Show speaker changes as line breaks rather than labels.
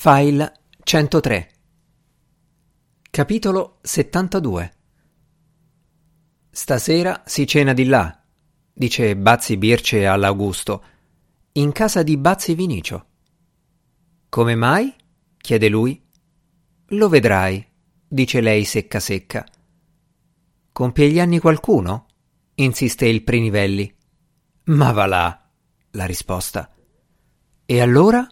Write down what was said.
File 103 Capitolo 72 Stasera si cena di là, dice Bazzi Birce all'Augusto, in casa di Bazzi Vinicio. Come mai? chiede lui. Lo vedrai, dice lei secca secca. Compie gli anni qualcuno? insiste il Prinivelli. Ma va là, la risposta. E allora?